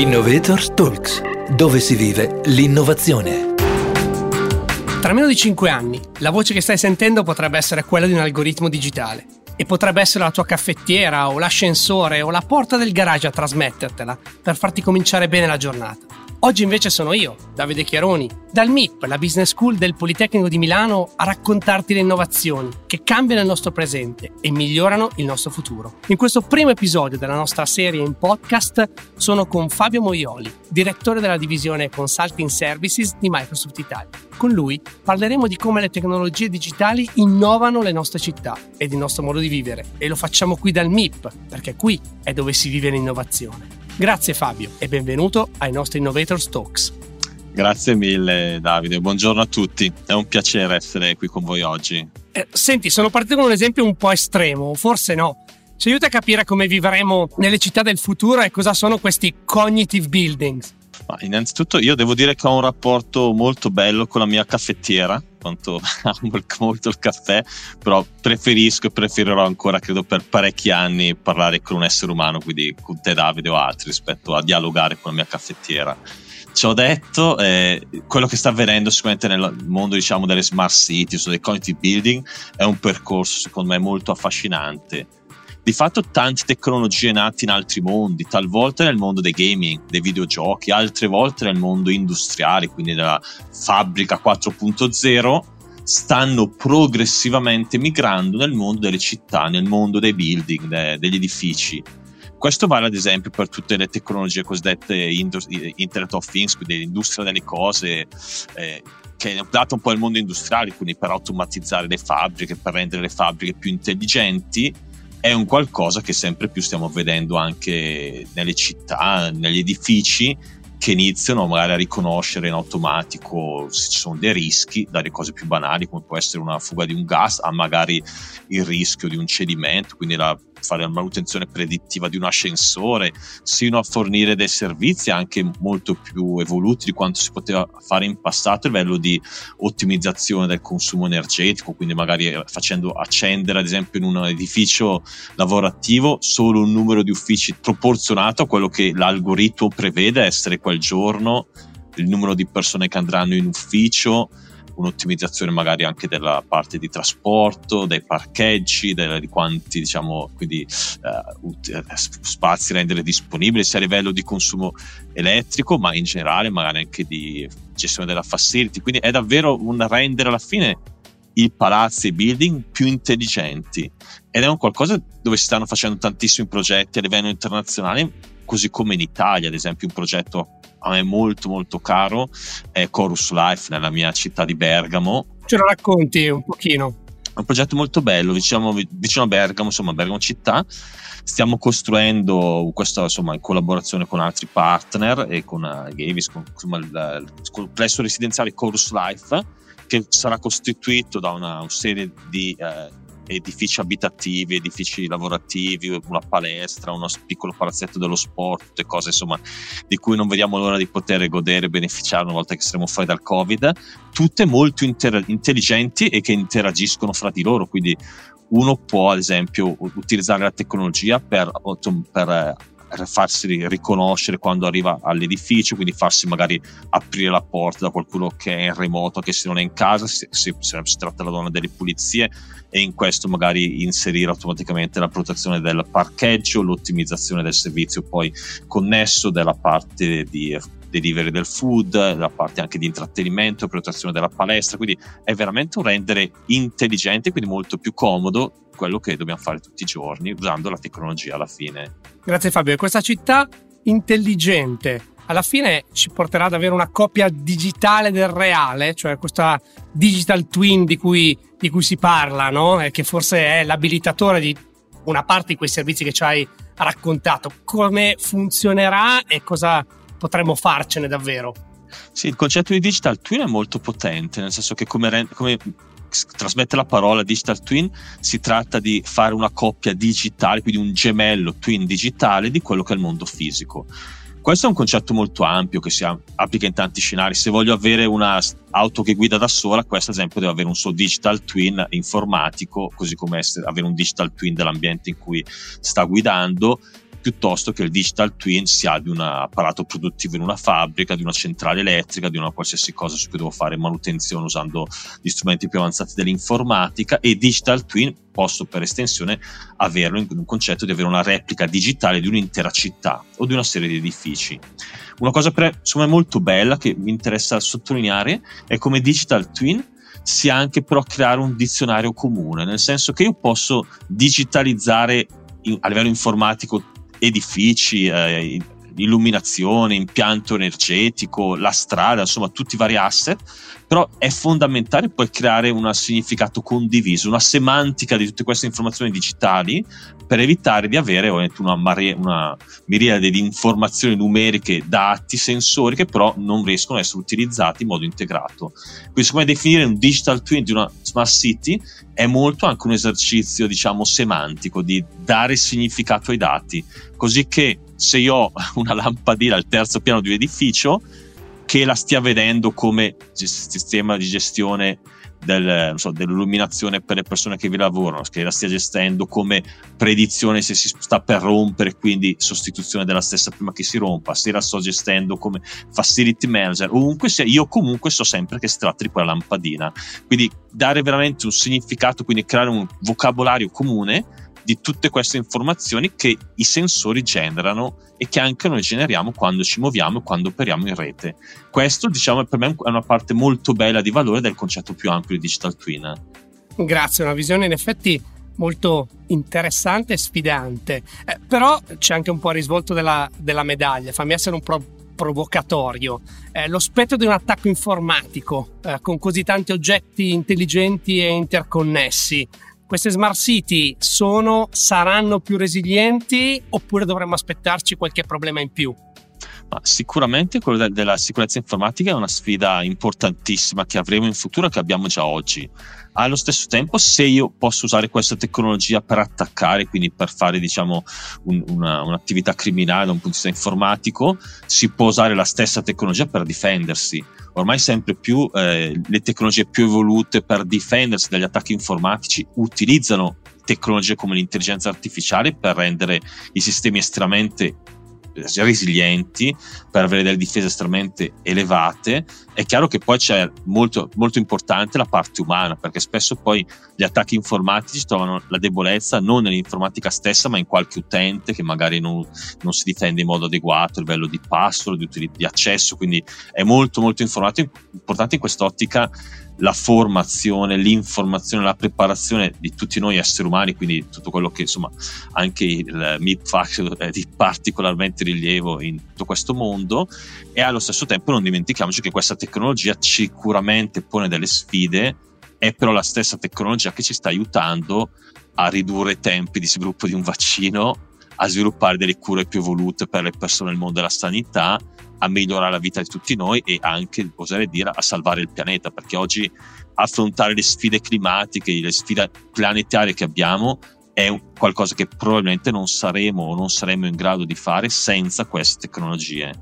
Innovator Talks, dove si vive l'innovazione. Tra meno di 5 anni, la voce che stai sentendo potrebbe essere quella di un algoritmo digitale. E potrebbe essere la tua caffettiera o l'ascensore o la porta del garage a trasmettertela per farti cominciare bene la giornata. Oggi invece sono io, Davide Chiaroni, dal MIP, la Business School del Politecnico di Milano, a raccontarti le innovazioni che cambiano il nostro presente e migliorano il nostro futuro. In questo primo episodio della nostra serie in podcast sono con Fabio Moioli, direttore della divisione Consulting Services di Microsoft Italia. Con lui parleremo di come le tecnologie digitali innovano le nostre città ed il nostro modo di vivere e lo facciamo qui dal MIP, perché qui è dove si vive l'innovazione. Grazie Fabio e benvenuto ai nostri Innovators Talks. Grazie mille Davide, buongiorno a tutti, è un piacere essere qui con voi oggi. Eh, senti, sono partito con un esempio un po' estremo, forse no. Ci aiuta a capire come vivremo nelle città del futuro e cosa sono questi cognitive buildings. Ma innanzitutto io devo dire che ho un rapporto molto bello con la mia caffettiera, quanto amo molto il caffè, però preferisco e preferirò ancora, credo, per parecchi anni parlare con un essere umano, quindi con te Davide o altri, rispetto a dialogare con la mia caffettiera. Ci ho detto, eh, quello che sta avvenendo sicuramente nel mondo diciamo, delle smart cities o dei cognitive building è un percorso secondo me molto affascinante di fatto tante tecnologie nate in altri mondi, talvolta nel mondo dei gaming, dei videogiochi, altre volte nel mondo industriale, quindi nella fabbrica 4.0, stanno progressivamente migrando nel mondo delle città, nel mondo dei building, de- degli edifici. Questo vale ad esempio per tutte le tecnologie cosiddette Internet of Things, quindi l'industria delle cose, eh, che è dato un po' il mondo industriale, quindi per automatizzare le fabbriche, per rendere le fabbriche più intelligenti è un qualcosa che sempre più stiamo vedendo anche nelle città, negli edifici che iniziano magari a riconoscere in automatico se ci sono dei rischi, dalle cose più banali come può essere una fuga di un gas a magari il rischio di un cedimento, quindi la fare la manutenzione predittiva di un ascensore, sino a fornire dei servizi anche molto più evoluti di quanto si poteva fare in passato a livello di ottimizzazione del consumo energetico, quindi magari eh, facendo accendere ad esempio in un edificio lavorativo solo un numero di uffici proporzionato a quello che l'algoritmo prevede essere quel giorno, il numero di persone che andranno in ufficio, un'ottimizzazione magari anche della parte di trasporto, dei parcheggi, di quanti diciamo, quindi, uh, spazi rendere disponibili sia a livello di consumo elettrico, ma in generale magari anche di gestione della facility. Quindi è davvero un rendere alla fine i palazzi e i building più intelligenti ed è un qualcosa dove si stanno facendo tantissimi progetti a livello internazionale, così come in Italia, ad esempio un progetto a me molto molto caro è Chorus Life nella mia città di Bergamo. Ce lo racconti un pochino? Un progetto molto bello, vicino, vicino a Bergamo, insomma Bergamo città. Stiamo costruendo questo insomma in collaborazione con altri partner e con uh, Gavis, con, insomma, il, il complesso residenziale Chorus Life che sarà costituito da una, una serie di uh, edifici abitativi, edifici lavorativi, una palestra, uno piccolo palazzetto dello sport, tutte cose insomma di cui non vediamo l'ora di poter godere e beneficiare una volta che saremo fuori dal Covid, tutte molto inter- intelligenti e che interagiscono fra di loro, quindi uno può ad esempio utilizzare la tecnologia per, per farsi riconoscere quando arriva all'edificio, quindi farsi magari aprire la porta da qualcuno che è in remoto, che se non è in casa, se, se, se si tratta della donna delle pulizie, e in questo magari inserire automaticamente la protezione del parcheggio, l'ottimizzazione del servizio poi connesso della parte di delivery del food, la parte anche di intrattenimento, protezione della palestra, quindi è veramente un rendere intelligente, quindi molto più comodo quello che dobbiamo fare tutti i giorni usando la tecnologia alla fine. Grazie Fabio, questa città intelligente alla fine ci porterà ad avere una copia digitale del reale, cioè questa digital twin di cui, di cui si parla, no? che forse è l'abilitatore di una parte di quei servizi che ci hai raccontato. Come funzionerà e cosa potremmo farcene davvero. Sì, il concetto di digital twin è molto potente, nel senso che come, come trasmette la parola digital twin, si tratta di fare una coppia digitale, quindi un gemello twin digitale di quello che è il mondo fisico. Questo è un concetto molto ampio che si applica in tanti scenari. Se voglio avere un'auto che guida da sola, questo ad esempio deve avere un suo digital twin informatico, così come avere un digital twin dell'ambiente in cui sta guidando piuttosto che il digital twin sia di un apparato produttivo in una fabbrica, di una centrale elettrica, di una qualsiasi cosa su cui devo fare manutenzione usando gli strumenti più avanzati dell'informatica e digital twin posso per estensione averlo in un concetto di avere una replica digitale di un'intera città o di una serie di edifici. Una cosa per, insomma molto bella che mi interessa sottolineare è come digital twin sia anche però creare un dizionario comune, nel senso che io posso digitalizzare in, a livello informatico edifici, eh, illuminazione, impianto energetico, la strada, insomma tutti i vari asset, però è fondamentale poi creare un significato condiviso, una semantica di tutte queste informazioni digitali per evitare di avere una, mare, una miriade di informazioni numeriche, dati, sensori che però non riescono ad essere utilizzati in modo integrato. Quindi secondo me definire un digital twin di una smart city è molto anche un esercizio, diciamo, semantico di dare significato ai dati, così che se io ho una lampadina al terzo piano di un edificio, che la stia vedendo come sistema di gestione del, so, dell'illuminazione per le persone che vi lavorano, che la stia gestendo come predizione se si sta per rompere, quindi sostituzione della stessa prima che si rompa, se la sto gestendo come facility manager, ovunque sia, io comunque so sempre che si tratta di quella lampadina. Quindi dare veramente un significato, quindi creare un vocabolario comune di tutte queste informazioni che i sensori generano e che anche noi generiamo quando ci muoviamo e quando operiamo in rete. Questo, diciamo, per me è una parte molto bella di valore del concetto più ampio di digital twin. Grazie, una visione in effetti molto interessante e sfidante, eh, però c'è anche un po' il risvolto della, della medaglia, fammi essere un po' provocatorio. Eh, lo spettro di un attacco informatico eh, con così tanti oggetti intelligenti e interconnessi queste smart city sono, saranno più resilienti oppure dovremmo aspettarci qualche problema in più? Ma sicuramente quello de- della sicurezza informatica è una sfida importantissima che avremo in futuro e che abbiamo già oggi. Allo stesso tempo, se io posso usare questa tecnologia per attaccare, quindi per fare diciamo, un, una, un'attività criminale da un punto di vista informatico, si può usare la stessa tecnologia per difendersi. Ormai sempre più eh, le tecnologie più evolute per difendersi dagli attacchi informatici utilizzano tecnologie come l'intelligenza artificiale per rendere i sistemi estremamente resilienti per avere delle difese estremamente elevate è chiaro che poi c'è molto, molto importante la parte umana perché spesso poi gli attacchi informatici trovano la debolezza non nell'informatica stessa ma in qualche utente che magari non, non si difende in modo adeguato a livello di password, di, di accesso quindi è molto molto importante in quest'ottica la formazione, l'informazione, la preparazione di tutti noi esseri umani, quindi tutto quello che insomma anche il MIP Factor è di particolarmente rilievo in tutto questo mondo. E allo stesso tempo non dimentichiamoci che questa tecnologia sicuramente pone delle sfide, è però la stessa tecnologia che ci sta aiutando a ridurre i tempi di sviluppo di un vaccino, a sviluppare delle cure più evolute per le persone nel mondo della sanità a migliorare la vita di tutti noi e anche, oserei dire, a salvare il pianeta, perché oggi affrontare le sfide climatiche, le sfide planetarie che abbiamo è qualcosa che probabilmente non saremo o non saremo in grado di fare senza queste tecnologie.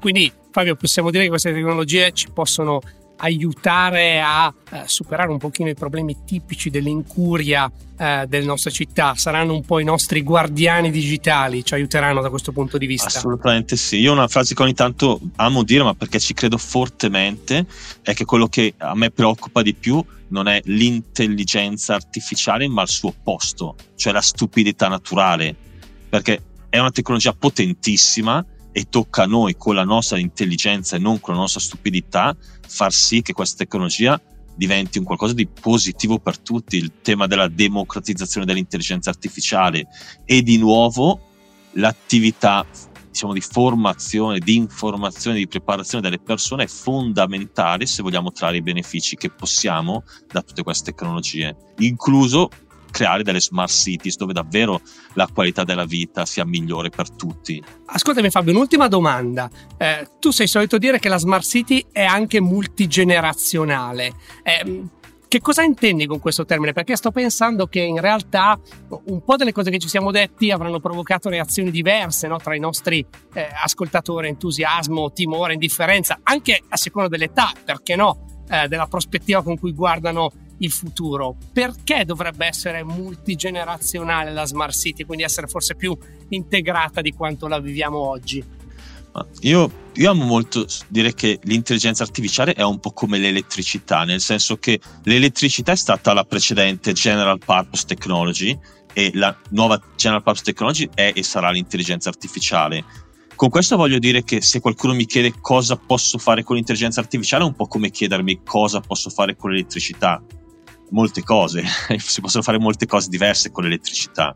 Quindi Fabio, possiamo dire che queste tecnologie ci possono aiutare a eh, superare un pochino i problemi tipici dell'incuria eh, delle nostre città, saranno un po' i nostri guardiani digitali, ci aiuteranno da questo punto di vista. Assolutamente sì, io una frase che ogni tanto amo dire, ma perché ci credo fortemente, è che quello che a me preoccupa di più non è l'intelligenza artificiale, ma il suo opposto, cioè la stupidità naturale, perché è una tecnologia potentissima e tocca a noi con la nostra intelligenza e non con la nostra stupidità far sì che questa tecnologia diventi un qualcosa di positivo per tutti, il tema della democratizzazione dell'intelligenza artificiale e di nuovo l'attività diciamo, di formazione, di informazione, di preparazione delle persone è fondamentale se vogliamo trarre i benefici che possiamo da tutte queste tecnologie, incluso creare delle smart cities dove davvero la qualità della vita sia migliore per tutti. Ascoltami Fabio, un'ultima domanda. Eh, tu sei solito dire che la smart city è anche multigenerazionale. Eh, che cosa intendi con questo termine? Perché sto pensando che in realtà un po' delle cose che ci siamo detti avranno provocato reazioni diverse no? tra i nostri eh, ascoltatori, entusiasmo, timore, indifferenza, anche a seconda dell'età, perché no? Eh, della prospettiva con cui guardano il futuro? Perché dovrebbe essere multigenerazionale la Smart City, quindi essere forse più integrata di quanto la viviamo oggi? Io, io, amo molto dire che l'intelligenza artificiale è un po' come l'elettricità, nel senso che l'elettricità è stata la precedente General Purpose Technology e la nuova General Purpose Technology è e sarà l'intelligenza artificiale. Con questo voglio dire che se qualcuno mi chiede cosa posso fare con l'intelligenza artificiale è un po' come chiedermi cosa posso fare con l'elettricità. Molte cose, si possono fare molte cose diverse con l'elettricità.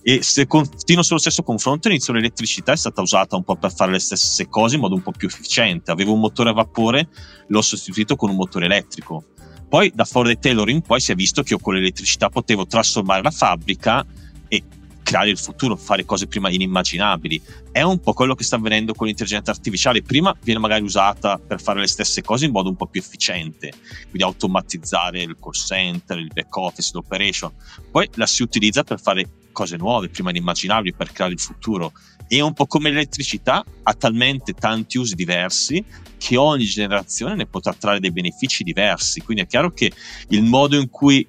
E se continuo sullo stesso confronto inizio l'elettricità è stata usata un po' per fare le stesse cose in modo un po' più efficiente. Avevo un motore a vapore l'ho sostituito con un motore elettrico. Poi da Ford e Taylor in poi si è visto che io con l'elettricità potevo trasformare la fabbrica e creare il futuro, fare cose prima inimmaginabili. È un po' quello che sta avvenendo con l'intelligenza artificiale. Prima viene magari usata per fare le stesse cose in modo un po' più efficiente, quindi automatizzare il call center, il back office, l'operation. Poi la si utilizza per fare cose nuove, prima inimmaginabili, per creare il futuro. E un po' come l'elettricità, ha talmente tanti usi diversi che ogni generazione ne potrà trarre dei benefici diversi. Quindi è chiaro che il modo in cui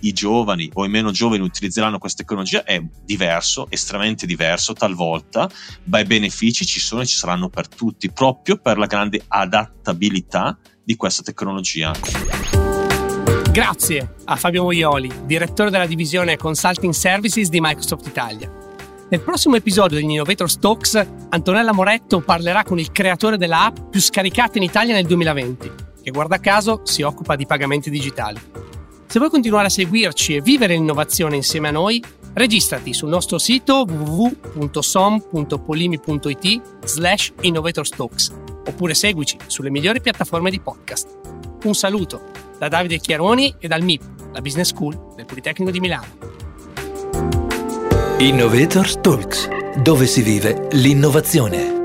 i giovani o i meno giovani utilizzeranno questa tecnologia è diverso, estremamente diverso talvolta, ma i benefici ci sono e ci saranno per tutti, proprio per la grande adattabilità di questa tecnologia. Grazie a Fabio Moioli, direttore della divisione Consulting Services di Microsoft Italia. Nel prossimo episodio degli Innovator Talks, Antonella Moretto parlerà con il creatore della app più scaricata in Italia nel 2020, che guarda caso si occupa di pagamenti digitali. Se vuoi continuare a seguirci e vivere l'innovazione insieme a noi, registrati sul nostro sito www.som.polimi.it slash innovatorstalks oppure seguici sulle migliori piattaforme di podcast. Un saluto da Davide Chiaroni e dal MIP, la Business School del Politecnico di Milano. Innovators Talks, dove si vive l'innovazione.